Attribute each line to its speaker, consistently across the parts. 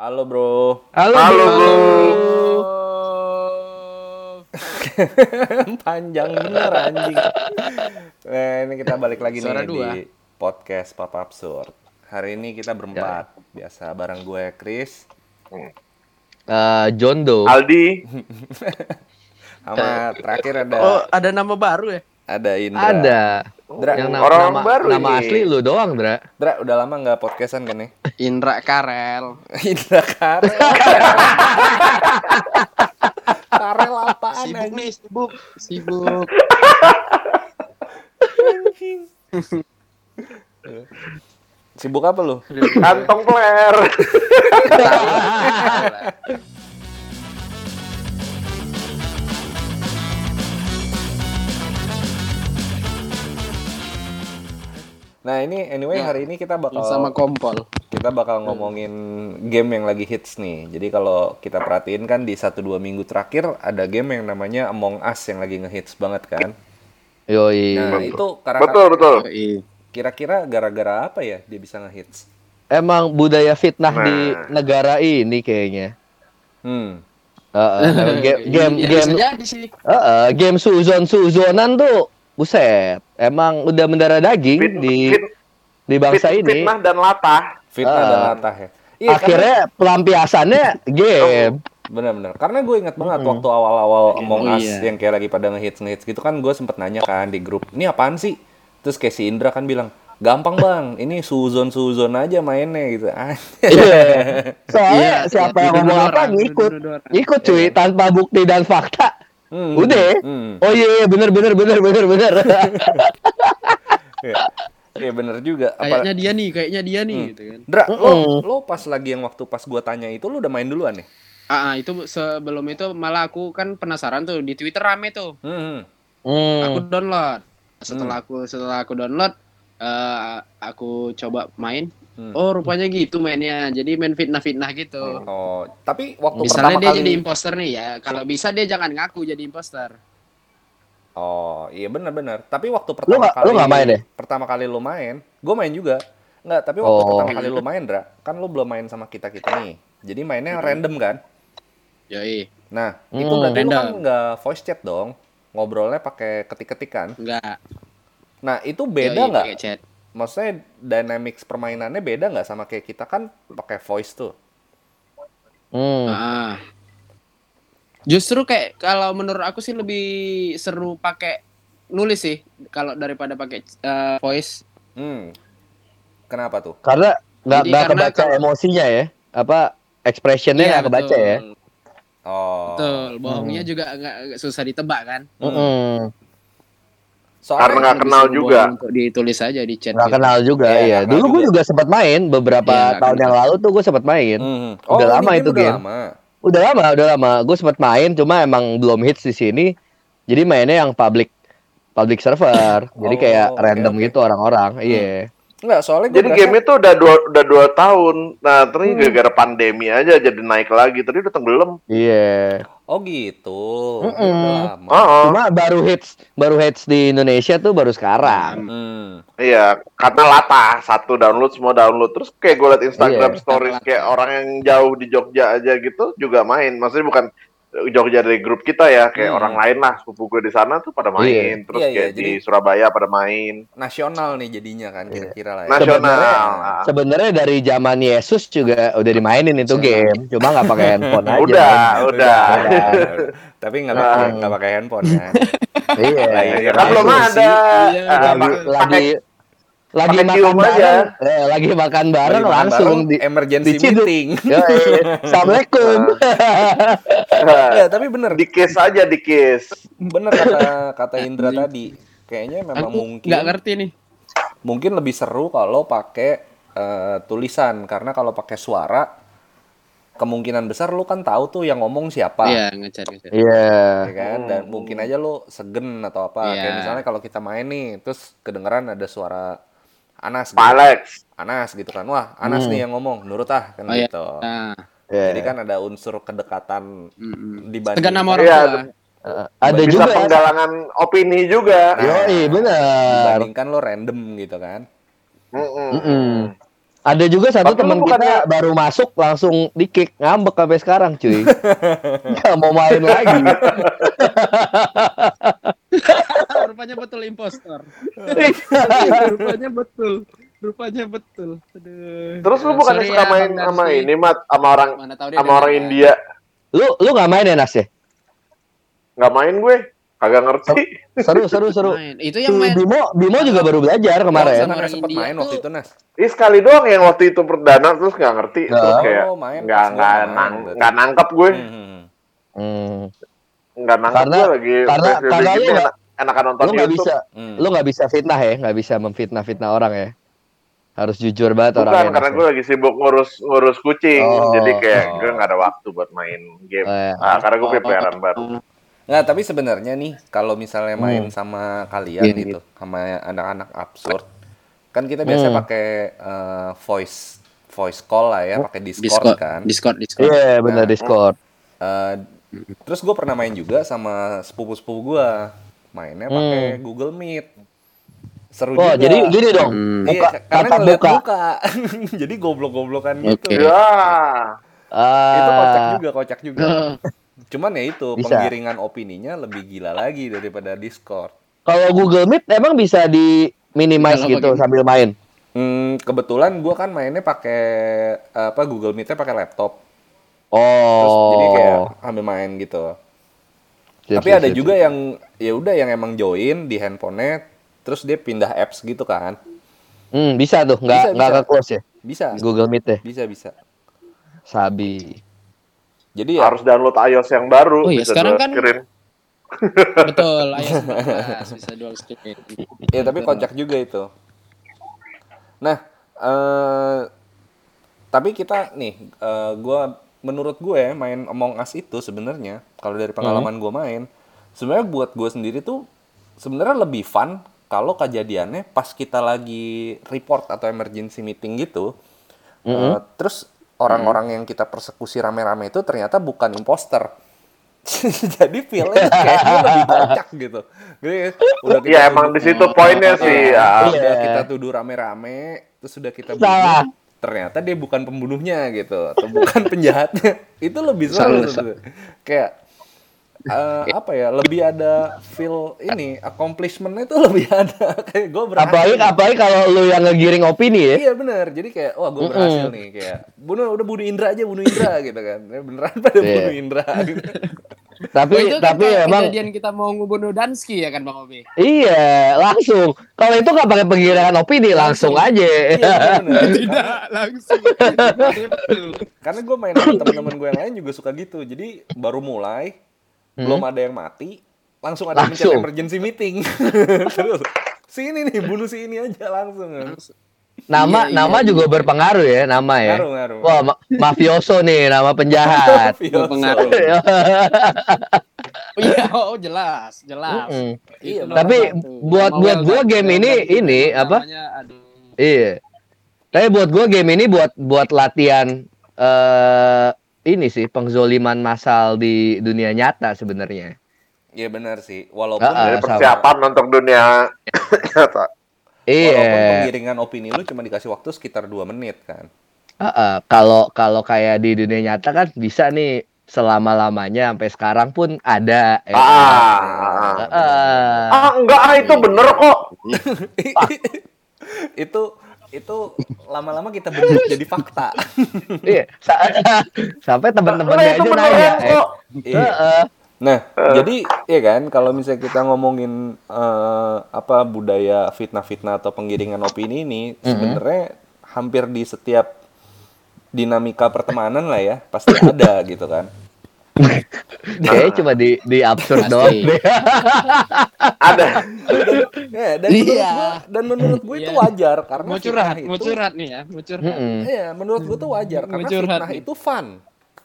Speaker 1: Halo bro.
Speaker 2: Halo,
Speaker 3: Halo,
Speaker 2: bro.
Speaker 1: Panjang bener anjing. Nah, ini kita balik lagi
Speaker 2: Suara
Speaker 1: nih
Speaker 2: dua.
Speaker 1: di podcast Papa Absurd. Hari ini kita berempat. Biasa bareng gue Chris
Speaker 2: Eh, John Doe.
Speaker 3: Aldi,
Speaker 1: sama terakhir ada
Speaker 4: Oh, ada nama baru ya?
Speaker 1: Ada Indra.
Speaker 2: Ada.
Speaker 1: Dra,
Speaker 2: Yang na-
Speaker 3: Orang
Speaker 2: nama,
Speaker 3: baru
Speaker 2: nama
Speaker 3: ini.
Speaker 2: asli lu doang, Dra.
Speaker 1: Dra, udah lama nggak podcastan kan nih?
Speaker 4: Indra Karel.
Speaker 1: Indra Karel. Karel apaan
Speaker 4: Sibuk nih, sibuk. Sibuk.
Speaker 1: Sibuk apa lu?
Speaker 3: kantong player.
Speaker 1: Nah ini anyway hari ini kita bakal
Speaker 4: Sama kompol.
Speaker 1: kita bakal ngomongin game yang lagi hits nih. Jadi kalau kita perhatiin kan di satu dua minggu terakhir ada game yang namanya Among Us yang lagi ngehits banget kan.
Speaker 2: Yoi.
Speaker 1: Nah itu karena
Speaker 3: betul betul.
Speaker 4: Iya.
Speaker 1: kira-kira gara-gara apa ya dia bisa ngehits?
Speaker 2: Emang budaya fitnah
Speaker 3: Nah.
Speaker 2: di negara ini kayaknya.
Speaker 1: Hmm.
Speaker 2: Heeh, game game
Speaker 4: Ya,
Speaker 2: game
Speaker 4: jadi sih.
Speaker 2: heeh, game suzon suzonan tuh buset. Emang udah mendarah daging
Speaker 3: Fit-
Speaker 2: di
Speaker 3: fit-
Speaker 2: di bangsa
Speaker 3: fit-
Speaker 2: ini.
Speaker 3: Fitnah dan latah.
Speaker 1: Fitnah
Speaker 2: Ah.
Speaker 1: dan latah ya. Iya,
Speaker 2: Akhirnya pelampiasannya game.
Speaker 1: Bener-bener. Karena gue ingat banget waktu awal-awal Among
Speaker 4: Oh,
Speaker 1: Us
Speaker 4: iya.
Speaker 1: yang kayak lagi pada ngehits ngehits gitu kan gue sempet nanya kan di grup, ini apaan sih? Terus kayak si Indra kan bilang, gampang bang, ini suzon suzon aja mainnya gitu.
Speaker 2: Iya. Soalnya
Speaker 4: Iya,
Speaker 2: siapa
Speaker 4: iya,
Speaker 2: yang ngomong apa ngikut. Ngikut cuy tanpa bukti dan fakta.
Speaker 1: Hmm,
Speaker 2: Udah.
Speaker 1: hmm.
Speaker 2: Oh iya iya, bener bener bener bener bener.
Speaker 1: Iya, Iya, bener juga. Apa-
Speaker 4: Kayaknya dia nih, kayaknya dia nih gitu kan.
Speaker 1: Dra, lo,
Speaker 2: Mm-mm.
Speaker 1: lo pas lagi yang waktu pas gua tanya itu lo udah main duluan nih?
Speaker 4: Ah, ah, itu sebelum itu malah aku kan penasaran tuh di Twitter rame tuh.
Speaker 1: Hmm.
Speaker 4: Aku
Speaker 2: Hmm.
Speaker 4: download. Setelah aku setelah aku download eh aku coba main.
Speaker 1: Hmm.
Speaker 4: Oh, rupanya gitu mainnya. Jadi main fitnah-fitnah gitu.
Speaker 1: Oh, tapi waktu
Speaker 4: Misalnya
Speaker 1: pertama
Speaker 4: dia
Speaker 1: kali
Speaker 4: jadi imposter nih ya. Kalau bisa dia jangan ngaku jadi imposter.
Speaker 1: Oh, iya benar-benar. Tapi waktu
Speaker 2: Lu
Speaker 1: pertama
Speaker 2: nggak-
Speaker 1: kali
Speaker 2: lu nggak main deh?
Speaker 1: Pertama kali lu main, gue main juga. Nggak, tapi waktu
Speaker 2: Oh.
Speaker 1: pertama kali lu main, Dra, kan lu belum main sama kita-kita nih. Jadi mainnya random kan?
Speaker 4: Yoi,
Speaker 1: Nah,
Speaker 2: Hmm,
Speaker 1: itu berarti lu kan
Speaker 4: random.
Speaker 1: nggak voice chat dong. Ngobrolnya pakai ketik-ketik kan?
Speaker 4: enggak.
Speaker 1: Nah, itu beda nggak? Maksudnya dynamics permainannya beda nggak sama kayak kita kan pakai voice tuh?
Speaker 2: Hmm.
Speaker 4: Ah. Justru kayak kalau menurut aku sih lebih seru pakai nulis sih kalau daripada pakai eh, voice.
Speaker 1: Hmm. Kenapa tuh?
Speaker 2: Karena nggak nggak
Speaker 4: karena
Speaker 2: kebaca
Speaker 4: kalau-
Speaker 2: emosinya ya. Apa expressionnya nggak kebaca
Speaker 4: betul.
Speaker 2: ya.
Speaker 1: Oh.
Speaker 4: Betul, bohongnya juga agak, agak susah ditebak kan.
Speaker 2: Hmm.
Speaker 1: Soalnya
Speaker 3: Karena nggak kenal juga.
Speaker 4: Untuk ditulis aja di chat.
Speaker 2: Nggak
Speaker 4: gitu.
Speaker 2: kenal juga
Speaker 1: Iya,
Speaker 2: ya.
Speaker 1: kenal
Speaker 2: Dulu gue
Speaker 1: juga.
Speaker 2: sempat main beberapa
Speaker 4: nggak
Speaker 2: tahun
Speaker 4: kenal.
Speaker 2: yang lalu tuh gue sempat main.
Speaker 1: Hmm.
Speaker 2: Udah
Speaker 1: ini
Speaker 2: lama itu
Speaker 1: udah
Speaker 2: game.
Speaker 1: lama.
Speaker 2: Udah lama, udah lama. Gue sempat main, cuma emang belum hits di sini. Jadi mainnya yang public public server. Jadi
Speaker 1: Oh,
Speaker 2: kayak
Speaker 1: oke,
Speaker 2: random
Speaker 1: oke.
Speaker 2: gitu orang-orang. Iya.
Speaker 1: Enggak, soalnya gue
Speaker 3: Jadi game itu udah dua udah dua tahun. Nah, terus gara-gara pandemi aja jadi naik lagi. Tadi udah tenggelam.
Speaker 2: Iya.
Speaker 1: Oh gitu.
Speaker 2: Mm-mm.
Speaker 1: Udah lama.
Speaker 3: Oh,
Speaker 2: Cuma baru hits baru hits di Indonesia tuh baru sekarang.
Speaker 1: Hmm.
Speaker 3: iya. Karena latah. Satu download, semua download. Terus kayak gue liat Instagram
Speaker 2: Iya.
Speaker 3: stories kayak orang yang jauh di Jogja aja gitu juga main. Maksudnya bukan Jogja dari grup kita ya. Kayak
Speaker 1: Hmm.
Speaker 3: orang lain lah. Sepupu gue di sana tuh pada main. Terus
Speaker 1: Iya, iya,
Speaker 3: kayak di
Speaker 1: jadi-
Speaker 3: Surabaya pada main.
Speaker 1: Nasional nih jadinya kan kira-kira lah ya.
Speaker 3: Nasional.
Speaker 2: Sebenarnya sebenarnya dari zaman Yesus juga udah dimainin itu game, cuma nggak pakai handphone aja.
Speaker 3: Udah, udah.
Speaker 1: Tapi nggak pakai nggak pakai handphone kan.
Speaker 2: Iya.
Speaker 1: Lah, iya,
Speaker 3: Kan belum
Speaker 1: Iya,
Speaker 3: ada.
Speaker 4: Iya,
Speaker 3: Ah,
Speaker 2: lagi lagi lagi makan
Speaker 3: aja.
Speaker 2: bareng, eh, lagi makan bareng
Speaker 1: Lagi makan
Speaker 2: langsung
Speaker 1: bareng,
Speaker 2: di
Speaker 1: emergency
Speaker 2: diciduk.
Speaker 1: meeting.
Speaker 2: Yoi. Assalamualaikum.
Speaker 1: Ya, tapi bener
Speaker 3: di case aja di case.
Speaker 1: bener kata kata Indra tadi. Kayaknya memang
Speaker 4: Aku
Speaker 1: mungkin
Speaker 4: nggak ngerti nih.
Speaker 1: mungkin lebih seru kalau pakai eh, tulisan karena kalau pakai suara kemungkinan besar lu kan tahu tuh yang ngomong siapa.
Speaker 4: Iya, ngechat ngechat.
Speaker 2: Iya.
Speaker 1: ya kan dan mungkin aja lu segen atau apa
Speaker 4: Iya.
Speaker 1: kayak misalnya kalau kita main nih terus kedengeran ada suara Anas gitu.
Speaker 3: Alex.
Speaker 1: Anas gitu kan wah Anas nih yang ngomong nurut ah kan
Speaker 4: Oh, iya.
Speaker 1: gitu
Speaker 4: Nah,
Speaker 2: Iya.
Speaker 1: jadi kan ada unsur kedekatan dibanding
Speaker 4: Segan sama orang
Speaker 3: Iya.
Speaker 2: Eh, ada
Speaker 3: Bisa
Speaker 2: juga
Speaker 3: penggalangan opini juga.
Speaker 2: Yoi, bener.
Speaker 1: dibandingkan lo random gitu kan
Speaker 3: Mm-mm.
Speaker 2: Mm-mm. Ada juga satu teman
Speaker 3: bukannya-
Speaker 2: kita baru masuk langsung di kick ngambek sampai sekarang cuy. Gak mau main lagi.
Speaker 4: Rupanya betul impostor. Rupanya betul. Rupanya betul. Aduh.
Speaker 3: Terus lu bukan suka
Speaker 4: ya,
Speaker 3: main sama ini mat sama orang sama orang
Speaker 4: ya.
Speaker 3: India
Speaker 2: lu lu nggak main ya Nas ya?
Speaker 3: nggak main gue kagak ngerti
Speaker 2: Seru seru seru.
Speaker 4: Main. Itu yang main
Speaker 2: Bimo Bimo juga baru belajar kemarin.
Speaker 4: Orang
Speaker 1: sempet
Speaker 4: India
Speaker 1: main waktu itu Nas
Speaker 3: Ih sekali doang yang waktu itu perdana terus nggak ngerti
Speaker 2: Nggak.
Speaker 3: terus kayak
Speaker 1: Oh,
Speaker 3: nggak
Speaker 1: gua
Speaker 3: nggak nang, nggak nangkep gue
Speaker 1: Hmm, hmm, hmm.
Speaker 2: Hmm.
Speaker 3: nggak nangkep
Speaker 2: Karena-
Speaker 3: gue lagi
Speaker 2: karena- karena lu nggak-
Speaker 3: enak, enakan nonton
Speaker 2: Lu nggak
Speaker 3: YouTube
Speaker 2: bisa
Speaker 1: Hmm.
Speaker 2: lu nggak bisa fitnah ya, nggak bisa memfitnah fitnah orang ya. Harus jujur banget
Speaker 3: bukan
Speaker 2: orangnya.
Speaker 3: karena gue lagi sibuk ngurus ngurus kucing
Speaker 2: Oh.
Speaker 3: jadi kayak
Speaker 1: Oh.
Speaker 3: gue nggak ada waktu buat main game
Speaker 2: ya. Eh,
Speaker 3: ah, karena gue PPRan baru
Speaker 1: Nggak, tapi sebenarnya nih kalau misalnya main
Speaker 2: Hmm.
Speaker 1: sama kalian
Speaker 4: Iya,
Speaker 1: gitu, sama anak-anak absurd, kan kita biasa
Speaker 2: Hmm.
Speaker 1: pakai eh, voice voice call lah ya, pakai Discord,
Speaker 4: Discord
Speaker 1: kan.
Speaker 4: Discord Discord.
Speaker 2: Iya, benar
Speaker 1: Nah.
Speaker 2: Discord.
Speaker 1: Eh, terus gue pernah main juga sama sepupu-sepupu gue, mainnya pakai Google Meet. Seru
Speaker 2: Oh,
Speaker 1: juga.
Speaker 2: jadi gini dong.
Speaker 4: Hmm.
Speaker 1: Iya,
Speaker 2: Muka-
Speaker 1: karena
Speaker 2: tatap
Speaker 1: ngeliat
Speaker 2: muka.
Speaker 1: muka. jadi goblok-goblokan gitu.
Speaker 4: Oke.
Speaker 3: ya
Speaker 1: Itu kocak
Speaker 2: Ah,
Speaker 1: juga, kocak juga. Cuman ya itu
Speaker 2: Bisa.
Speaker 1: penggiringan opininya lebih gila lagi daripada Discord.
Speaker 2: kalau Google Meet emang bisa di minimize gitu
Speaker 4: bagi-
Speaker 2: sambil main.
Speaker 1: Hmm, kebetulan gua kan mainnya pakai apa Google Meet-nya pakai laptop.
Speaker 2: Oh.
Speaker 1: Terus jadi kayak ambil main gitu.
Speaker 2: Siap,
Speaker 1: Tapi
Speaker 2: siap,
Speaker 1: ada
Speaker 2: siap,
Speaker 1: juga
Speaker 2: siap.
Speaker 1: yang ya udah yang emang join di handphonenya terus dia pindah apps gitu kan.
Speaker 2: Hmm, bisa tuh, nggak nggak ke close ya
Speaker 1: Bisa.
Speaker 2: Google Meet ya.
Speaker 1: Bisa bisa.
Speaker 2: Sabi.
Speaker 1: Jadi ya
Speaker 3: harus download iOS yang baru
Speaker 4: Oh iya,
Speaker 3: bisa
Speaker 4: sekarang kan-
Speaker 3: screen.
Speaker 4: Betul, iOS 14 bisa dual screen.
Speaker 1: ya tapi kocak juga itu. Nah, eh tapi kita nih eh gua menurut gue main Among Us itu sebenarnya kalau dari pengalaman gue main sebenarnya buat gue sendiri tuh sebenarnya lebih fun kalau kejadiannya pas kita lagi report atau emergency meeting gitu eh, terus orang-orang yang kita persekusi rame-rame itu ternyata bukan imposter jadi feelnya kayaknya lebih kocak gitu jadi udah kita
Speaker 3: Iya emang di situ poinnya sih.
Speaker 1: Ah,
Speaker 3: ya.
Speaker 1: udah
Speaker 2: Iya.
Speaker 1: kita tuduh rame-rame terus sudah kita
Speaker 2: Salah.
Speaker 1: bunuh ternyata dia bukan pembunuhnya gitu atau bukan penjahatnya itu lebih
Speaker 4: Salah,
Speaker 1: seru kayak eh, apa ya lebih ada feel ini accomplishment-nya itu lebih ada kayak gue berhasil
Speaker 2: Apalagi apalagi kalau lu yang ngegiring opini ya.
Speaker 1: iya benar jadi kayak wah gue berhasil nih kayak bunuh udah bunuh Indra aja bunuh Indra gitu kan Ya, beneran pada
Speaker 2: Iya.
Speaker 1: bunuh Indra gitu.
Speaker 2: Tapi
Speaker 4: Oh, itu kan
Speaker 2: tapi
Speaker 4: kayak
Speaker 2: emang
Speaker 4: kejadian kita mau ngebunuh Dansky ya kan Bang Obi?
Speaker 2: iya langsung. Kalau itu nggak pakai penggiringan opini langsung, aja.
Speaker 1: iya bener.
Speaker 4: Tidak langsung.
Speaker 1: karena gue main sama teman-teman gue yang lain juga suka gitu jadi baru mulai belum ada yang mati langsung ada yang mencet
Speaker 2: Hmm? Langsung.
Speaker 1: emergency meeting terus sini nih bunuh si ini aja langsung
Speaker 2: Nama
Speaker 4: Iya, iya,
Speaker 2: nama
Speaker 4: iya.
Speaker 2: juga berpengaruh ya nama ya.
Speaker 1: ngaruh ngaruh
Speaker 2: Wah, ma- mafioso nih nama penjahat.
Speaker 4: Berpengaruh. Iya, oh jelas, jelas.
Speaker 2: Mm-mm.
Speaker 1: Iya,
Speaker 4: Itu
Speaker 2: Tapi buat- buat gua game ini- ini, apa?
Speaker 4: namanya, aduh.
Speaker 2: Iya. Tapi buat gue game ini buat buat latihan eh ini sih pengzoliman massal di dunia nyata sebenarnya.
Speaker 1: iya benar sih walaupun
Speaker 2: Ah, ah.
Speaker 3: Jadi
Speaker 2: sama.
Speaker 3: persiapan untuk dunia nyata.
Speaker 1: walaupun
Speaker 2: Iya.
Speaker 1: penggiringan opini lu cuma dikasih waktu sekitar 2 menit kan
Speaker 2: Heeh, Kalau kalau kayak di dunia nyata kan bisa nih selama lamanya sampai sekarang pun ada. ya kan?
Speaker 3: Ah, ah,
Speaker 2: Heeh.
Speaker 3: ah enggak ah itu bener kok.
Speaker 1: itu itu lama-lama kita bentuk jadi fakta
Speaker 2: Iya. Sa- sampai teman-temannya
Speaker 3: itu
Speaker 2: aja nanya. eh.
Speaker 3: kok.
Speaker 1: Iya.
Speaker 2: Heeh.
Speaker 1: Nah, jadi ya kan kalau misalnya kita ngomongin eh, apa budaya fitnah-fitnah atau penggiringan opini ini sebenarnya hampir di setiap dinamika pertemanan lah ya pasti ada gitu kan.
Speaker 2: Kayaknya cuma di di absurd
Speaker 4: Pasti.
Speaker 2: doang.
Speaker 3: Ada.
Speaker 1: Ya, dan menurut
Speaker 4: Iya.
Speaker 1: gua dan menurut gue itu
Speaker 4: Iya.
Speaker 1: wajar karena
Speaker 4: Mau curhat,
Speaker 1: fitnah
Speaker 4: mau
Speaker 1: itu
Speaker 4: curhat nih ya, mau curhat.
Speaker 2: Mm-mm.
Speaker 1: Iya, menurut gue tuh wajar karena
Speaker 4: curhat
Speaker 1: fitnah
Speaker 4: nih.
Speaker 1: itu fun.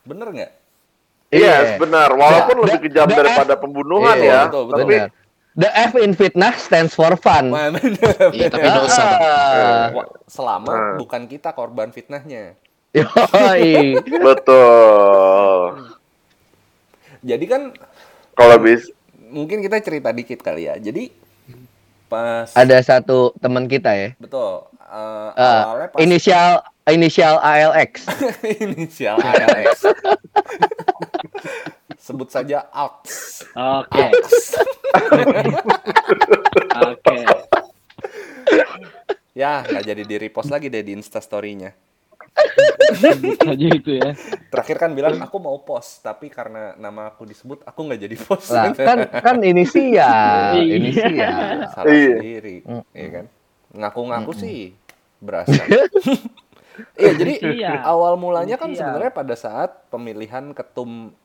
Speaker 1: Bener nggak?
Speaker 3: Iya, benar. Walaupun
Speaker 2: Da-
Speaker 3: lebih kejam
Speaker 2: da-
Speaker 3: daripada pembunuhan
Speaker 2: Iya,
Speaker 3: ya.
Speaker 1: betul, betul.
Speaker 3: Tapi
Speaker 2: Benar. The F in fitnah stands for fun.
Speaker 4: Iya, tapi dosa.
Speaker 2: Ah.
Speaker 1: Wah, Selama
Speaker 3: Hmm.
Speaker 1: bukan kita korban fitnahnya.
Speaker 2: Yoi.
Speaker 3: betul.
Speaker 1: Jadi kan
Speaker 3: Kalau bis
Speaker 1: mungkin kita cerita dikit kali ya. Jadi pas
Speaker 2: Ada satu teman kita ya.
Speaker 1: betul eh,
Speaker 2: Eh,
Speaker 1: awalnya pas
Speaker 2: inisial inisial ALX.
Speaker 1: inisial ALX. Sebut saja ALX.
Speaker 4: Oke. Oke.
Speaker 1: Ya, nggak jadi di repost lagi deh di Instastory-nya.
Speaker 4: Aja itu ya.
Speaker 1: Terakhir kan bilang aku mau post, tapi karena nama aku disebut, aku nggak jadi post.
Speaker 2: Lah, kan kan inisial,
Speaker 4: Iya.
Speaker 2: inisial.
Speaker 1: Salah
Speaker 3: Iya.
Speaker 1: sendiri,
Speaker 2: Mm.
Speaker 1: iya kan? Ngaku-ngaku sih berasa. Iya, jadi
Speaker 4: Iya.
Speaker 1: awal mulanya kan
Speaker 4: Iya.
Speaker 1: sebenarnya pada saat pemilihan ketum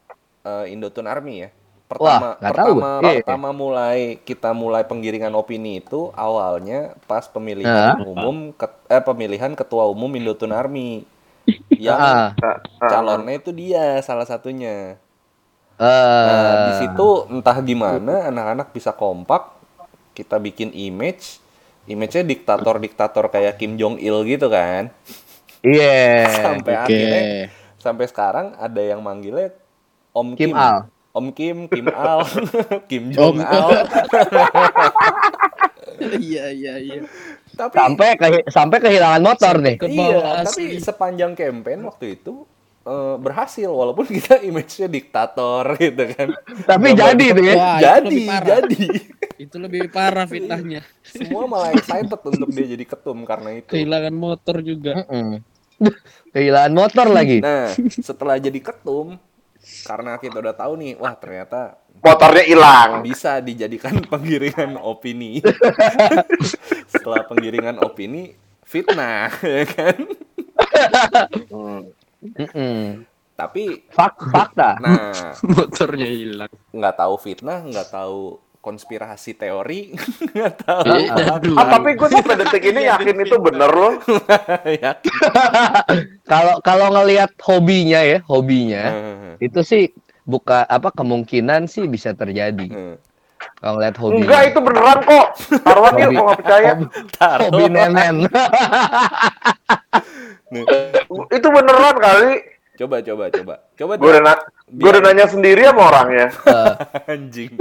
Speaker 1: eh, Indotun Army ya. Pertama,
Speaker 2: nggak tahu
Speaker 1: pertama,
Speaker 2: gue. Iya.
Speaker 1: pertama mulai kita mulai penggiringan opini itu awalnya pas pemilihan
Speaker 2: Ah.
Speaker 1: umum, ket- eh pemilihan ketua umum Indotun Army. Yang
Speaker 3: nah,
Speaker 1: calonnya itu dia salah satunya.
Speaker 2: eh,
Speaker 1: Nah, di situ entah gimana anak-anak bisa kompak, kita bikin image, image-nya diktator-diktator kayak Kim Jong Il gitu kan.
Speaker 2: Iya.
Speaker 1: Sampai
Speaker 4: Oke.
Speaker 1: akhirnya sampai sekarang ada yang manggilnya Om Kim.
Speaker 2: Kim Al.
Speaker 1: Om Kim, Kim Al, Kim Jong
Speaker 4: Om-
Speaker 1: Al.
Speaker 4: Iya iya iya.
Speaker 1: tapi
Speaker 2: Sampai ke- sampai kehilangan motor nih.
Speaker 1: Iya, tapi
Speaker 4: asli.
Speaker 1: sepanjang campaign waktu itu eh, berhasil walaupun kita image-nya diktator gitu kan.
Speaker 2: Tapi
Speaker 1: Nggak
Speaker 2: jadi tuh ya.
Speaker 4: Wah, itu
Speaker 1: jadi,
Speaker 4: parah.
Speaker 1: jadi.
Speaker 4: Itu lebih parah fitnahnya.
Speaker 1: Semua malah excited untuk dia jadi ketum karena itu.
Speaker 4: Kehilangan motor juga.
Speaker 2: Mm-mm. Kehilangan motor lagi.
Speaker 1: Nah, setelah jadi ketum, karena kita udah tahu nih, wah ternyata
Speaker 3: motornya hilang.
Speaker 1: bisa dijadikan penggiringan opini. setelah penggiringan opini, fitnah, ya kan?
Speaker 3: Hmm.
Speaker 2: Mm-mm.
Speaker 1: Tapi,
Speaker 2: Fak- fakta.
Speaker 1: nah,
Speaker 4: Motornya hilang.
Speaker 1: nggak tahu fitnah, nggak tahu konspirasi teori, nggak tahu
Speaker 4: Iya, aduh.
Speaker 3: Ah, tapi gue sampai detik ini yakin itu bener loh.
Speaker 2: Kalau kalau ngelihat hobinya ya, hobinya
Speaker 1: Eh,
Speaker 2: itu sih buka apa kemungkinan sih bisa terjadi. Kalau ngeliat hobi.
Speaker 3: Enggak, itu beneran kok. Taruhan yuk, kalau nggak percaya.
Speaker 1: Taruh.
Speaker 2: hobi nenen.
Speaker 3: Itu beneran kali.
Speaker 1: Coba, coba, coba, coba.
Speaker 3: Gue udah, na- gua udah nanya sendiri sama orangnya.
Speaker 2: Eh,
Speaker 1: anjing.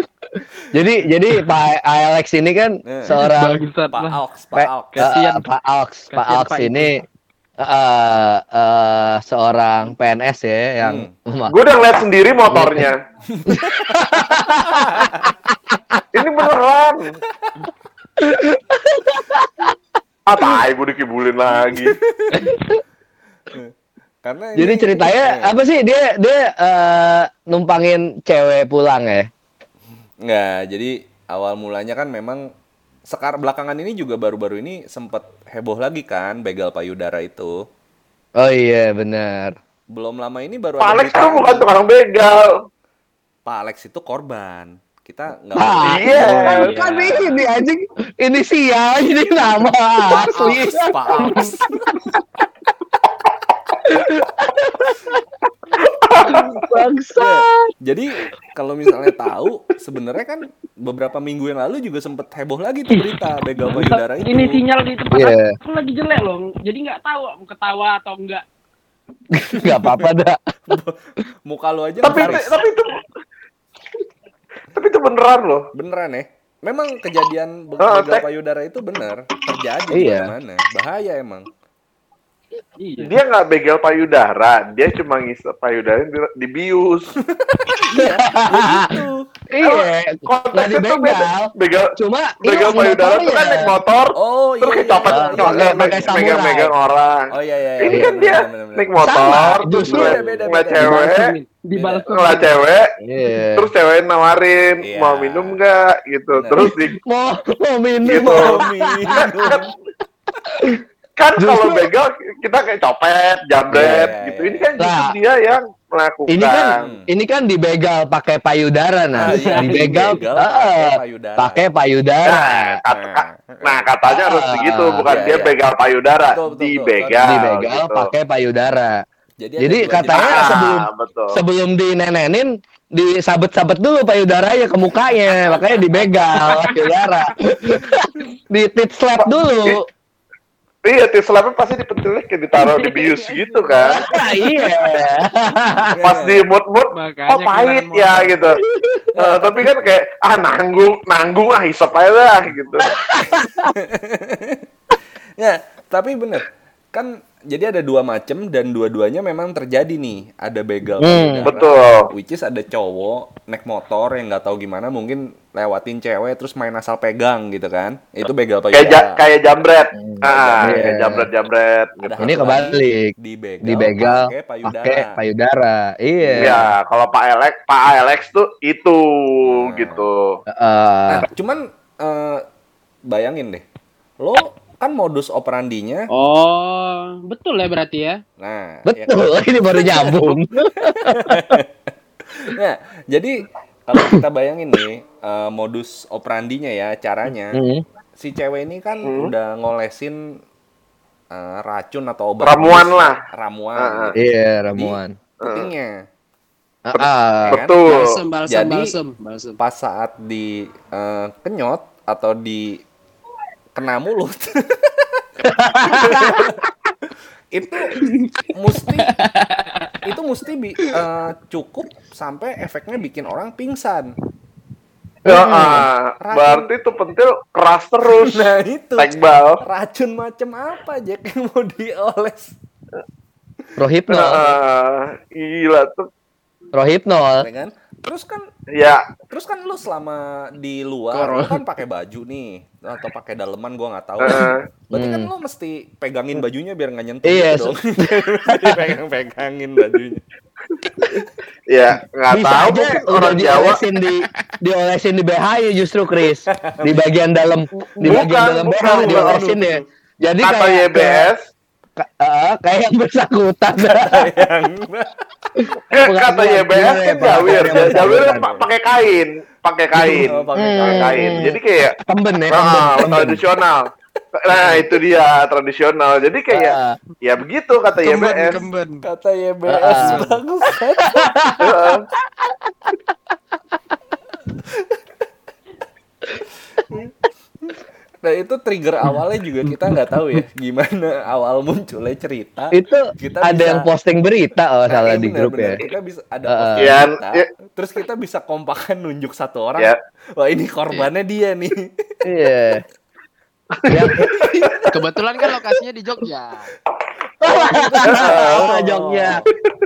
Speaker 2: jadi jadi Pak Alex ini kan
Speaker 1: Eh.
Speaker 2: seorang
Speaker 1: Pak. Alks, Pak
Speaker 2: Pe-
Speaker 1: Alks.
Speaker 4: Kasihan.
Speaker 2: eh, Pak Alex, Pak Alex ini eh, eh, seorang PNS ya yang
Speaker 1: Hmm.
Speaker 3: Gue udah ngeliat sendiri motornya. Ini beneran. Ah, tai, gue dikibulin lagi.
Speaker 1: Karena
Speaker 2: Jadi
Speaker 1: ini-
Speaker 2: ceritanya
Speaker 1: eh,
Speaker 2: apa sih dia dia eh, numpangin cewek pulang ya?
Speaker 1: Nggak, jadi awal mulanya kan memang sekar belakangan ini juga baru-baru ini sempat heboh lagi kan begal payudara itu.
Speaker 2: Oh iya benar.
Speaker 1: Belum lama ini baru
Speaker 3: Pak
Speaker 1: ada
Speaker 3: Alex kan bukan tukang begal.
Speaker 1: Pak Alex itu korban. Kita nggak
Speaker 2: Ah,
Speaker 3: iya.
Speaker 2: kan, kan ini anjing inisial ini nama asli.
Speaker 1: Pak
Speaker 2: Bangsa.
Speaker 1: Jadi kalau misalnya tahu sebenarnya kan beberapa minggu yang lalu juga sempat heboh lagi tuh berita begal payudara itu.
Speaker 4: Ini sinyal di tempat
Speaker 2: Iya.
Speaker 4: aku lagi jelek loh. Jadi nggak tahu mau ketawa atau enggak.
Speaker 2: Gak apa-apa dah.
Speaker 1: Muka lu aja
Speaker 3: Tapi
Speaker 1: ngegaris.
Speaker 3: tapi itu tapi itu beneran loh.
Speaker 1: beneran ya. Memang kejadian be-
Speaker 3: Ah,
Speaker 1: begal
Speaker 3: tek-
Speaker 1: payudara itu benar terjadi di
Speaker 2: Iya.
Speaker 1: mana Bahaya emang.
Speaker 4: Iya.
Speaker 3: Dia nggak begal payudara, dia cuma ngisep payudara di, dibius.
Speaker 1: Iya, begitu.
Speaker 2: Iya,
Speaker 3: Konteksnya tuh. Begal
Speaker 2: Cuma
Speaker 3: begal
Speaker 2: ini
Speaker 3: payudara tuh kan naik motor,
Speaker 1: Oh iya.
Speaker 3: terus
Speaker 1: iya,
Speaker 3: kecopet
Speaker 1: iya, iya, iya.
Speaker 3: megang-megang orang.
Speaker 1: Oh iya iya.
Speaker 3: Ini
Speaker 1: iya,
Speaker 3: kan dia naik motor, terus
Speaker 2: justru
Speaker 3: ngeliat cewek, ngeliat cewek,
Speaker 2: Iya.
Speaker 3: terus cewek nawarin
Speaker 1: Iya.
Speaker 3: mau minum nggak gitu, terus di
Speaker 2: mau mau minum.
Speaker 3: Gitu.
Speaker 1: Minum.
Speaker 3: kan
Speaker 2: Justru-
Speaker 3: kalau begal kita kayak copet, jambret
Speaker 1: Iya, iya,
Speaker 3: gitu.
Speaker 1: iya.
Speaker 3: Ini kan justru
Speaker 2: Nah,
Speaker 3: dia yang melakukan.
Speaker 2: Ini kan ini kan dibegal pakai payudara nah.
Speaker 1: Ah, iya,
Speaker 2: dibegal
Speaker 1: dibegal
Speaker 2: eh,
Speaker 1: pakai payudara.
Speaker 2: pakai payudara.
Speaker 3: Nah, kata-
Speaker 1: Nah,
Speaker 3: nah katanya harus
Speaker 2: Ah,
Speaker 3: begitu, bukan
Speaker 1: iya,
Speaker 3: dia
Speaker 1: iya.
Speaker 3: begal payudara,
Speaker 1: Betul, betul, betul.
Speaker 3: dibegal.
Speaker 2: dibegal
Speaker 3: gitu.
Speaker 2: pakai payudara.
Speaker 1: Jadi,
Speaker 2: Jadi katanya.
Speaker 3: Ah,
Speaker 2: sebelum-
Speaker 3: betul.
Speaker 2: Sebelum dinenenin disabet-sabet dulu payudaranya ke mukanya, makanya dibegal payudara. Di tit slap dulu.
Speaker 3: Iya, tislapnya pasti dipentilnya kayak ditaruh di bius gitu kan.
Speaker 2: Ah, iya.
Speaker 3: Pas di mood-mood,
Speaker 4: Makanya
Speaker 3: oh pahit ya
Speaker 4: motor.
Speaker 3: gitu. Eh, tapi kan kayak, ah nanggung, nanggung ah hisap aja lah gitu.
Speaker 1: Ya, Tapi bener, kan jadi ada dua macem dan dua-duanya memang terjadi nih. Ada begal
Speaker 2: Hmm,
Speaker 3: betul.
Speaker 1: Which is ada cowok naik motor yang nggak tahu gimana mungkin lewatin cewek terus main asal pegang gitu kan. Itu begal
Speaker 3: Kayak ja, kayak jambret. Ah,
Speaker 2: Iya.
Speaker 3: kayak jambret jambret.
Speaker 1: Ada
Speaker 3: Gitu.
Speaker 2: Ini kebalik.
Speaker 1: di begal,
Speaker 2: Di begal
Speaker 1: pakai payudara.
Speaker 2: pakai payudara. Iya.
Speaker 3: Ya, kalau Pak Alex, Pak Alex tuh itu
Speaker 1: Nah.
Speaker 3: gitu.
Speaker 2: Heeh.
Speaker 1: Nah, cuman eh, bayangin deh. Lo kan modus operandinya
Speaker 4: Oh, betul ya berarti ya.
Speaker 1: nah ya kan?
Speaker 2: betul, ini baru nyambung.
Speaker 1: Nah, jadi kalau kita bayangin nih eh, modus operandinya ya, caranya
Speaker 2: Hmm.
Speaker 1: si cewek ini kan
Speaker 3: Hmm.
Speaker 1: udah ngolesin eh, racun atau obat
Speaker 3: Ramuan lah.
Speaker 1: ramuan
Speaker 3: Ah, ah.
Speaker 2: Iya, ramuan.
Speaker 1: kupingnya.
Speaker 2: Heeh.
Speaker 1: kan?
Speaker 3: Betul.
Speaker 4: Balsem, balsem,
Speaker 1: Jadi-
Speaker 4: balsem, balsem.
Speaker 1: Pas saat di eh, kenyot atau di kena mulut itu mesti itu mesti bi- eh, cukup sampai efeknya bikin orang pingsan.
Speaker 3: Ya,
Speaker 1: Hmm.
Speaker 3: ah,
Speaker 1: Racun.
Speaker 3: berarti itu pentil keras terus.
Speaker 1: Nah itu
Speaker 3: Tekbal.
Speaker 1: racun macam apa Jack yang mau dioles?
Speaker 2: Rohipnol.
Speaker 3: Nah, gila tuh.
Speaker 2: Rohipnol.
Speaker 1: Kan? Terus kan
Speaker 3: Ya,
Speaker 1: terus kan lu selama di luar
Speaker 4: Koro.
Speaker 1: lu kan pakai baju nih atau pakai daleman gua nggak tahu.
Speaker 3: Heeh.
Speaker 1: Berarti kan
Speaker 2: Hmm.
Speaker 1: lu mesti pegangin bajunya biar nggak nyentuh
Speaker 2: Iya,
Speaker 1: gitu dong. Pegang-pegangin bajunya.
Speaker 3: ya nggak tahu
Speaker 2: aja
Speaker 3: mungkin orang Jawa.
Speaker 2: diolesin di diolesin di BH ya justru Chris. Di bagian dalam di
Speaker 3: Bukan,
Speaker 2: bagian dalam BH
Speaker 3: bukan,
Speaker 2: diolesin ya. Jadi
Speaker 3: Kata
Speaker 2: kayak
Speaker 3: YBS,
Speaker 2: eh, kayak yang bersangkutan.
Speaker 1: Yang
Speaker 3: eh,
Speaker 2: Bukan,
Speaker 3: kata
Speaker 2: bukan,
Speaker 3: YBS
Speaker 2: gimana ya,
Speaker 3: kan jawir. Jawir kan pa- pakai kain, pakai kain,
Speaker 1: Oh, pakai
Speaker 2: Hmm.
Speaker 3: kain. Jadi kayak
Speaker 2: Temben ya,
Speaker 3: ah,
Speaker 2: temben.
Speaker 3: tradisional. Nah, itu dia tradisional. Jadi kayak
Speaker 2: Ah,
Speaker 3: ya begitu kata
Speaker 4: Kemben,
Speaker 3: YBS.
Speaker 4: kemben.
Speaker 1: kata YBS
Speaker 2: Ah.
Speaker 1: bagus.
Speaker 3: Heeh.
Speaker 1: Nah itu trigger awalnya juga kita nggak tahu ya gimana awal munculnya cerita.
Speaker 2: itu
Speaker 1: Kita
Speaker 2: ada
Speaker 1: bisa-
Speaker 2: yang posting berita oh
Speaker 1: Nah,
Speaker 2: salah
Speaker 1: iya
Speaker 2: di
Speaker 1: bener,
Speaker 2: grup
Speaker 1: bener.
Speaker 2: ya.
Speaker 1: Kita bisa ada
Speaker 2: Uh,
Speaker 1: posting
Speaker 3: Iya,
Speaker 1: berita,
Speaker 3: iya.
Speaker 1: terus kita bisa kompakan nunjuk satu orang.
Speaker 3: Ya.
Speaker 1: Wah ini korbannya dia nih.
Speaker 2: Iya. Yang
Speaker 4: Kebetulan kan lokasinya di Jogja.
Speaker 2: oh, Jogja.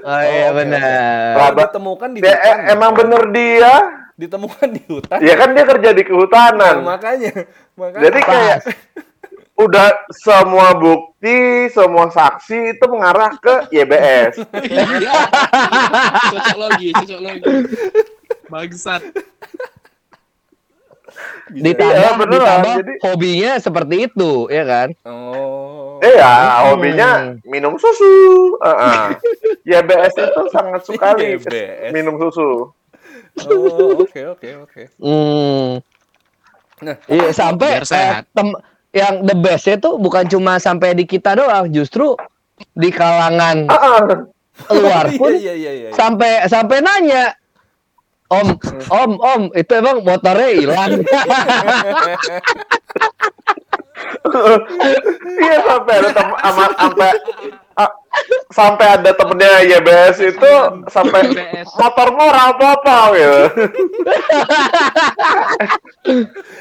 Speaker 2: Oh iya
Speaker 1: Oke,
Speaker 2: benar.
Speaker 1: Kalau
Speaker 3: Lah,
Speaker 1: ditemukan di
Speaker 3: emang bener dia.
Speaker 1: Ditemukan di hutan.
Speaker 3: Ya kan dia kerja di
Speaker 1: Nah,
Speaker 3: kehutanan.
Speaker 1: makanya, makanya.
Speaker 3: Jadi kayak udah semua bukti, semua saksi itu mengarah ke YBS.
Speaker 4: Iya. Cocok logi, cocok logi. Bangsat.
Speaker 1: bisa-
Speaker 2: Ditambah,
Speaker 3: Iya, beneran.
Speaker 2: ditambah
Speaker 3: Jadi-
Speaker 2: hobinya seperti itu, ya kan?
Speaker 1: Oh.
Speaker 3: Iya,
Speaker 2: Hmm.
Speaker 3: hobinya minum susu. Heeh. YBS itu sangat sekali
Speaker 1: YBS.
Speaker 3: minum susu.
Speaker 1: Oh, oke oke oke.
Speaker 2: Hmm.
Speaker 1: Nah,
Speaker 2: Iya, sampai
Speaker 4: Biar sehat.
Speaker 2: eh, tem- yang the best itu bukan cuma sampai di kita doang, justru di kalangan
Speaker 3: Heeh.
Speaker 2: luar pun
Speaker 1: Iya iya iya. iya.
Speaker 2: sampai sampai nanya Om, om, om, itu emang motornya hilang.
Speaker 3: Iya sampai ada tem ama- sampai a- sampai ada temennya YBS itu sampai motor apa apa gitu.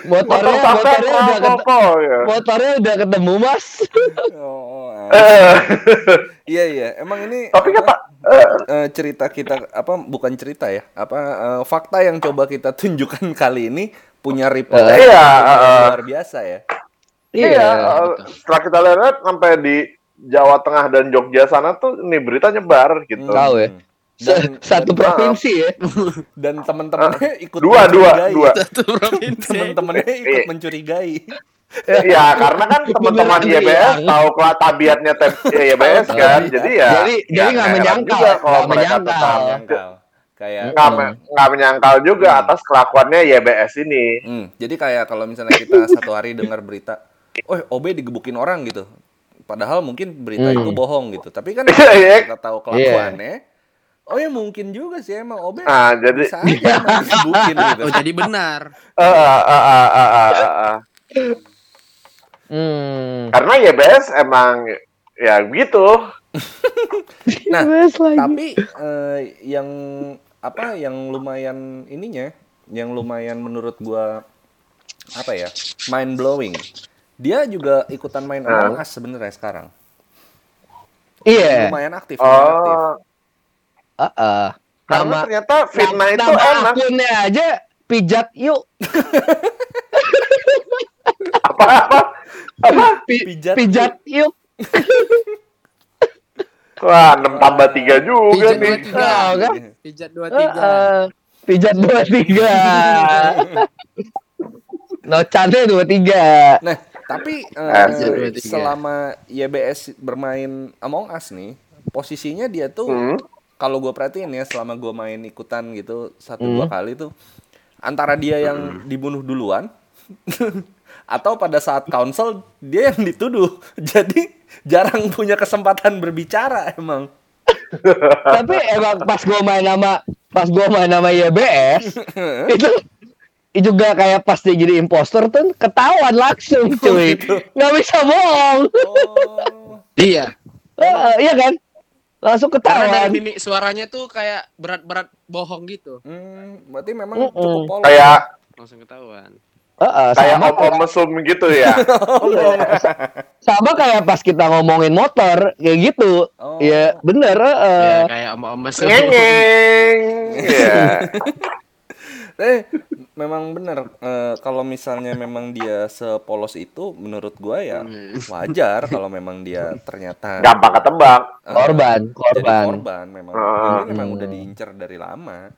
Speaker 3: Motor
Speaker 2: motornya,
Speaker 3: sampai
Speaker 2: motornya udah
Speaker 3: apa gitu.
Speaker 2: motornya udah ketemu mas.
Speaker 1: Oh, ah.
Speaker 3: Eh,
Speaker 1: iya iya. Emang ini
Speaker 3: Tapi
Speaker 1: apa,
Speaker 3: kata eh,
Speaker 1: eh, cerita kita apa bukan cerita ya? Apa eh, fakta yang coba kita tunjukkan kali ini punya ripple
Speaker 2: Eh,
Speaker 1: effect
Speaker 3: iya,
Speaker 1: yang
Speaker 3: eh.
Speaker 1: luar biasa ya.
Speaker 3: Iya, eh, setelah kita lihat sampai di Jawa Tengah dan Jogja sana tuh ini berita nyebar gitu.
Speaker 1: Hmm.
Speaker 2: Tahu ya.
Speaker 1: Dan,
Speaker 2: Satu
Speaker 1: dan,
Speaker 2: provinsi ya.
Speaker 1: dan teman-temannya ikut
Speaker 3: Dua, dua,
Speaker 1: mencurigai.
Speaker 3: dua.
Speaker 4: Satu provinsi.
Speaker 1: Teman-temannya ikut
Speaker 3: Iya.
Speaker 1: mencurigai.
Speaker 3: Iya, karena kan teman-teman
Speaker 2: Beneran
Speaker 3: YBS tahu kelah tabiatnya ya, YBS kan. Jadi ya
Speaker 2: Jadi-
Speaker 3: ya
Speaker 2: jadi nggak menyangkal,
Speaker 3: juga kalau
Speaker 2: nggak
Speaker 3: mereka
Speaker 2: menyangkal.
Speaker 1: Kayak
Speaker 3: nggak nggak menyangkal juga
Speaker 1: Hmm.
Speaker 3: atas kelakuannya YBS ini.
Speaker 1: Hmm, jadi kayak kalau misalnya kita satu hari dengar berita, oh OB digebukin orang gitu. Padahal mungkin berita
Speaker 2: Hmm.
Speaker 1: itu bohong gitu. Tapi kan
Speaker 3: Iya, iya.
Speaker 1: kita tahu kelakuannya, oh ya mungkin juga sih emang OB
Speaker 3: Ah, jadi
Speaker 1: bisa aja emang digebukin gitu.
Speaker 4: Oh jadi benar.
Speaker 3: eh, eh.
Speaker 2: Hmm.
Speaker 3: karena YBS emang ya gitu.
Speaker 1: Nah, tapi eh, yang apa yang lumayan ininya, yang lumayan menurut gua apa ya mind blowing. Dia juga ikutan main
Speaker 3: Ah.
Speaker 1: Among Us sebenarnya sekarang.
Speaker 2: Iya.
Speaker 1: Lumayan aktif, lumayan aktif.
Speaker 3: Oh,
Speaker 2: Heeh.
Speaker 3: karena
Speaker 2: Nama
Speaker 3: ternyata fitnah itu
Speaker 2: nama
Speaker 3: enak.
Speaker 2: akunnya aja pijat yuk.
Speaker 3: Apa apa? Apa?
Speaker 2: Pi-
Speaker 1: Pijat
Speaker 2: pijat yuk.
Speaker 3: Wah, 6 tambah 3 juga
Speaker 4: Pijat
Speaker 3: nih.
Speaker 4: dua tiga.
Speaker 2: Ah, kan?
Speaker 4: Pijat dua tiga.
Speaker 2: Heeh. Pijat dua tiga. Nocannya dua tiga.
Speaker 1: Nah, tapi eh,
Speaker 4: tiga.
Speaker 1: selama YBS bermain Among Us nih, posisinya dia tuh
Speaker 3: Hmm.
Speaker 1: kalau gue perhatiin ya selama gue main ikutan gitu satu
Speaker 2: Hmm.
Speaker 1: dua kali tuh antara dia yang dibunuh duluan atau pada saat council dia yang dituduh. Jadi jarang punya kesempatan berbicara emang.
Speaker 2: Tapi emang pas gua main nama pas gua main nama YBS itu juga kayak pas dia jadi impostor tuh ketahuan langsung cuy nggak bisa bohong
Speaker 1: Oh.
Speaker 4: Iya.
Speaker 2: Heeh, iya kan langsung
Speaker 4: Karena dari
Speaker 2: ketahuan
Speaker 4: mimik suaranya tuh kayak berat-berat bohong gitu.
Speaker 1: Hmm, berarti memang
Speaker 2: Mm-mm.
Speaker 1: cukup polos.
Speaker 3: Kayak
Speaker 4: Langsung ketahuan.
Speaker 2: Heeh,
Speaker 3: kayak
Speaker 2: sama
Speaker 3: om-om mesum gitu ya.
Speaker 2: sama kayak pas kita ngomongin motor kayak gitu
Speaker 1: Oh.
Speaker 2: ya bener heeh.
Speaker 4: Ya, kayak om-om mesum.
Speaker 3: Ngengeng. Iya.
Speaker 1: Eh, memang bener eh, kalau misalnya memang dia sepolos itu menurut gua ya
Speaker 4: Hmm.
Speaker 1: wajar kalau memang dia ternyata
Speaker 3: Gampang ketebak.
Speaker 1: eh,
Speaker 2: korban korban
Speaker 1: korban memang. Ini memang
Speaker 2: Hmm.
Speaker 1: udah diincar dari lama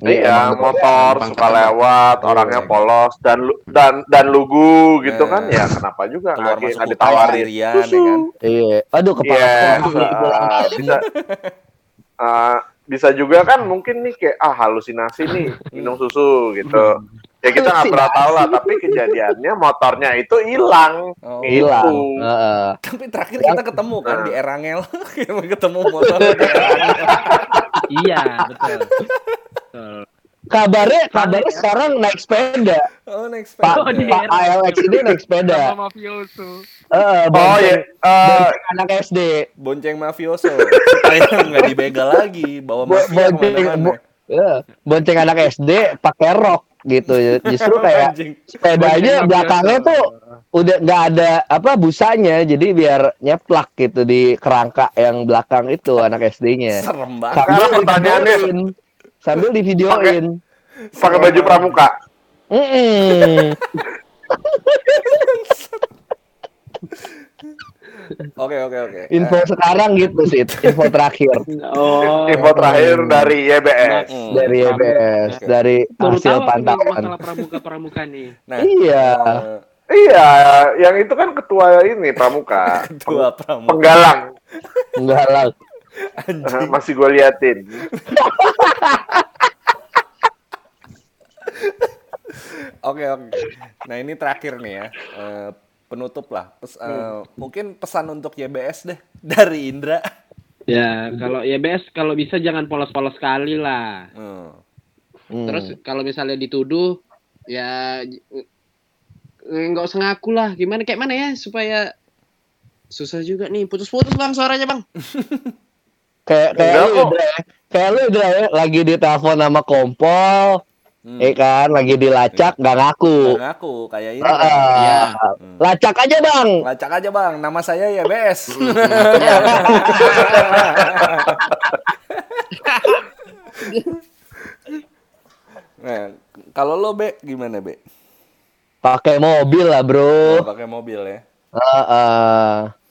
Speaker 3: Iya,
Speaker 2: emang
Speaker 3: motor suka
Speaker 4: ketebak.
Speaker 3: lewat, orangnya
Speaker 1: Iya.
Speaker 3: polos dan lu- dan dan lugu gitu kan ya kenapa juga
Speaker 1: keluar
Speaker 3: nggak ditawarin
Speaker 1: ya kan
Speaker 2: iya aduh kepala
Speaker 3: Iya,
Speaker 2: gua.
Speaker 3: uh, bisa uh, bisa juga kan mungkin nih kayak ah halusinasi nih minum susu gitu. Ya kita nggak pernah tahu lah, tapi kejadiannya motornya itu hilang.
Speaker 1: Oh.
Speaker 2: hilang
Speaker 3: Itu.
Speaker 2: Heeh.
Speaker 1: tapi terakhir kita ketemu kan
Speaker 3: Nah.
Speaker 1: di Erangel kita ketemu motor
Speaker 5: Iya, betul. Betul.
Speaker 2: Kabarnya kabarnya sekarang naik sepeda
Speaker 1: oh next
Speaker 2: Pak,
Speaker 5: Oh,
Speaker 2: Pak. ALX ini naik sepeda.
Speaker 5: Sama mafioso.
Speaker 2: Heeh,
Speaker 3: Oh
Speaker 2: bonceng-
Speaker 3: ya, uh,
Speaker 2: bonceng anak SD.
Speaker 1: bonceng mafioso supaya nggak dibegal lagi bawa
Speaker 2: Bo-
Speaker 1: mafia
Speaker 2: bonceng bo- ya, bonceng anak SD pakai rok gitu. Justru kayak sepedanya
Speaker 5: Bonceng
Speaker 2: belakangnya tuh udah nggak ada apa busanya, jadi biar nyeplak gitu di kerangka yang belakang itu anak SD-nya.
Speaker 1: serem banget
Speaker 3: Sekarang pertanyaannya-
Speaker 2: sambil divideoin.
Speaker 3: pakai baju pramuka.
Speaker 2: Mm-mm.
Speaker 1: oke oke oke
Speaker 2: Info sekarang gitu sih, info terakhir
Speaker 5: Oh.
Speaker 3: Info terakhir dari YBS.
Speaker 1: Hmm.
Speaker 2: dari EBS,
Speaker 1: Oke.
Speaker 2: dari
Speaker 5: Baru
Speaker 2: hasil
Speaker 5: tahu aku nih
Speaker 2: pantauan.
Speaker 5: masalah pramuka-pramuka nih.
Speaker 1: nah
Speaker 2: Iya.
Speaker 1: eh,
Speaker 3: Iya, yang itu kan ketua ini pramuka.
Speaker 1: ketua pramuka
Speaker 3: Penggalang.
Speaker 2: Enggak lah.
Speaker 3: Uh, Masih gue liatin.
Speaker 1: Oke oke. Nah ini terakhir nih ya Eh, penutup lah. Pes- eh, Mungkin pesan untuk YBS deh dari Indra.
Speaker 5: Ya, kalau YBS kalau bisa jangan polos-polos sekali lah.
Speaker 1: Hmm.
Speaker 2: Hmm.
Speaker 4: Terus kalau misalnya dituduh ya eh, nggak usah ngaku lah. Gimana kayak mana ya supaya susah juga nih. Putus-putus Bang suaranya, Bang.
Speaker 2: kayak kayak Ya. Kayak lu Indra ya, lagi ditelepon sama kompol,
Speaker 1: Hmm.
Speaker 2: eh kan, lagi dilacak nggak ngaku.
Speaker 1: Nggak ngaku kayak ini.
Speaker 2: Heeh.
Speaker 4: Iya.
Speaker 1: Hmm.
Speaker 2: Lacak aja bang.
Speaker 1: Lacak aja bang, nama saya YBS. nah, kalau lo Be, gimana Be?
Speaker 2: Pakai mobil lah bro.
Speaker 1: Kalau pakai mobil ya.
Speaker 2: Heeh.
Speaker 1: Hmm.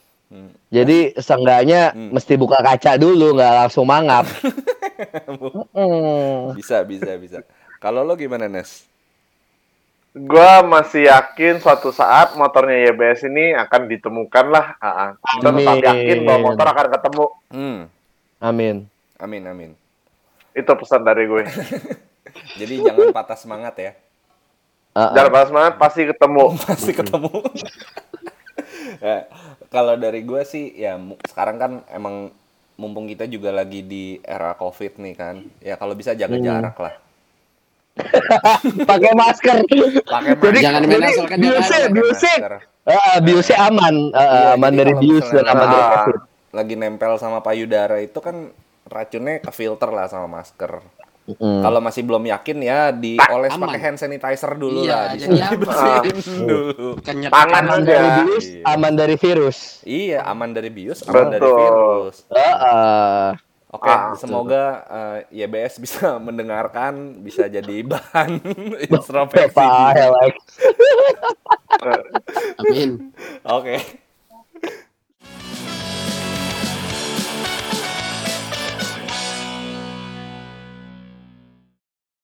Speaker 2: Jadi seenggaknya
Speaker 1: Hmm.
Speaker 2: mesti buka kaca dulu, nggak langsung mangap.
Speaker 1: Bisa, bisa, bisa. Kalau lo gimana Nes?
Speaker 3: Gua masih yakin suatu saat motornya YBS ini akan ditemukan lah. Ah, ah. Kita tetap
Speaker 2: Amin.
Speaker 3: yakin bahwa motor akan ketemu.
Speaker 1: Hmm.
Speaker 2: Amin.
Speaker 1: Amin, amin.
Speaker 3: Itu pesan dari gue.
Speaker 1: Jadi jangan patah semangat ya.
Speaker 2: Heeh.
Speaker 3: Jangan pas semangat, pasti ketemu.
Speaker 1: Pasti ketemu. Ya, kalau dari gue sih ya sekarang kan emang mumpung kita juga lagi di era covid nih kan ya kalau bisa jaga
Speaker 2: Hmm.
Speaker 1: jarak lah
Speaker 2: Pakai masker.
Speaker 1: pakai
Speaker 4: Jangan main asal kan
Speaker 2: biusnya, aman, Heeh,
Speaker 1: Iya,
Speaker 2: aman dari bius dan aman dari covid.
Speaker 1: lagi nempel sama payudara itu kan racunnya ke filter lah sama masker
Speaker 2: Mm.
Speaker 1: Kalau masih belum yakin ya dioles pakai hand sanitizer dulu
Speaker 4: Iya,
Speaker 1: lah,
Speaker 4: jadi aman.
Speaker 1: dibersihin dulu.
Speaker 4: Kenyat
Speaker 3: Tangan
Speaker 2: Aman dari bius,
Speaker 1: Iya.
Speaker 2: aman dari virus.
Speaker 1: Iya, aman dari bius, aman dari
Speaker 3: Betul.
Speaker 1: virus.
Speaker 2: Heeh.
Speaker 1: Oke,
Speaker 3: Ah,
Speaker 1: semoga eh, YBS bisa mendengarkan, bisa jadi bahan introspeksi.
Speaker 2: Ya, like.
Speaker 4: Amin.
Speaker 1: Oke.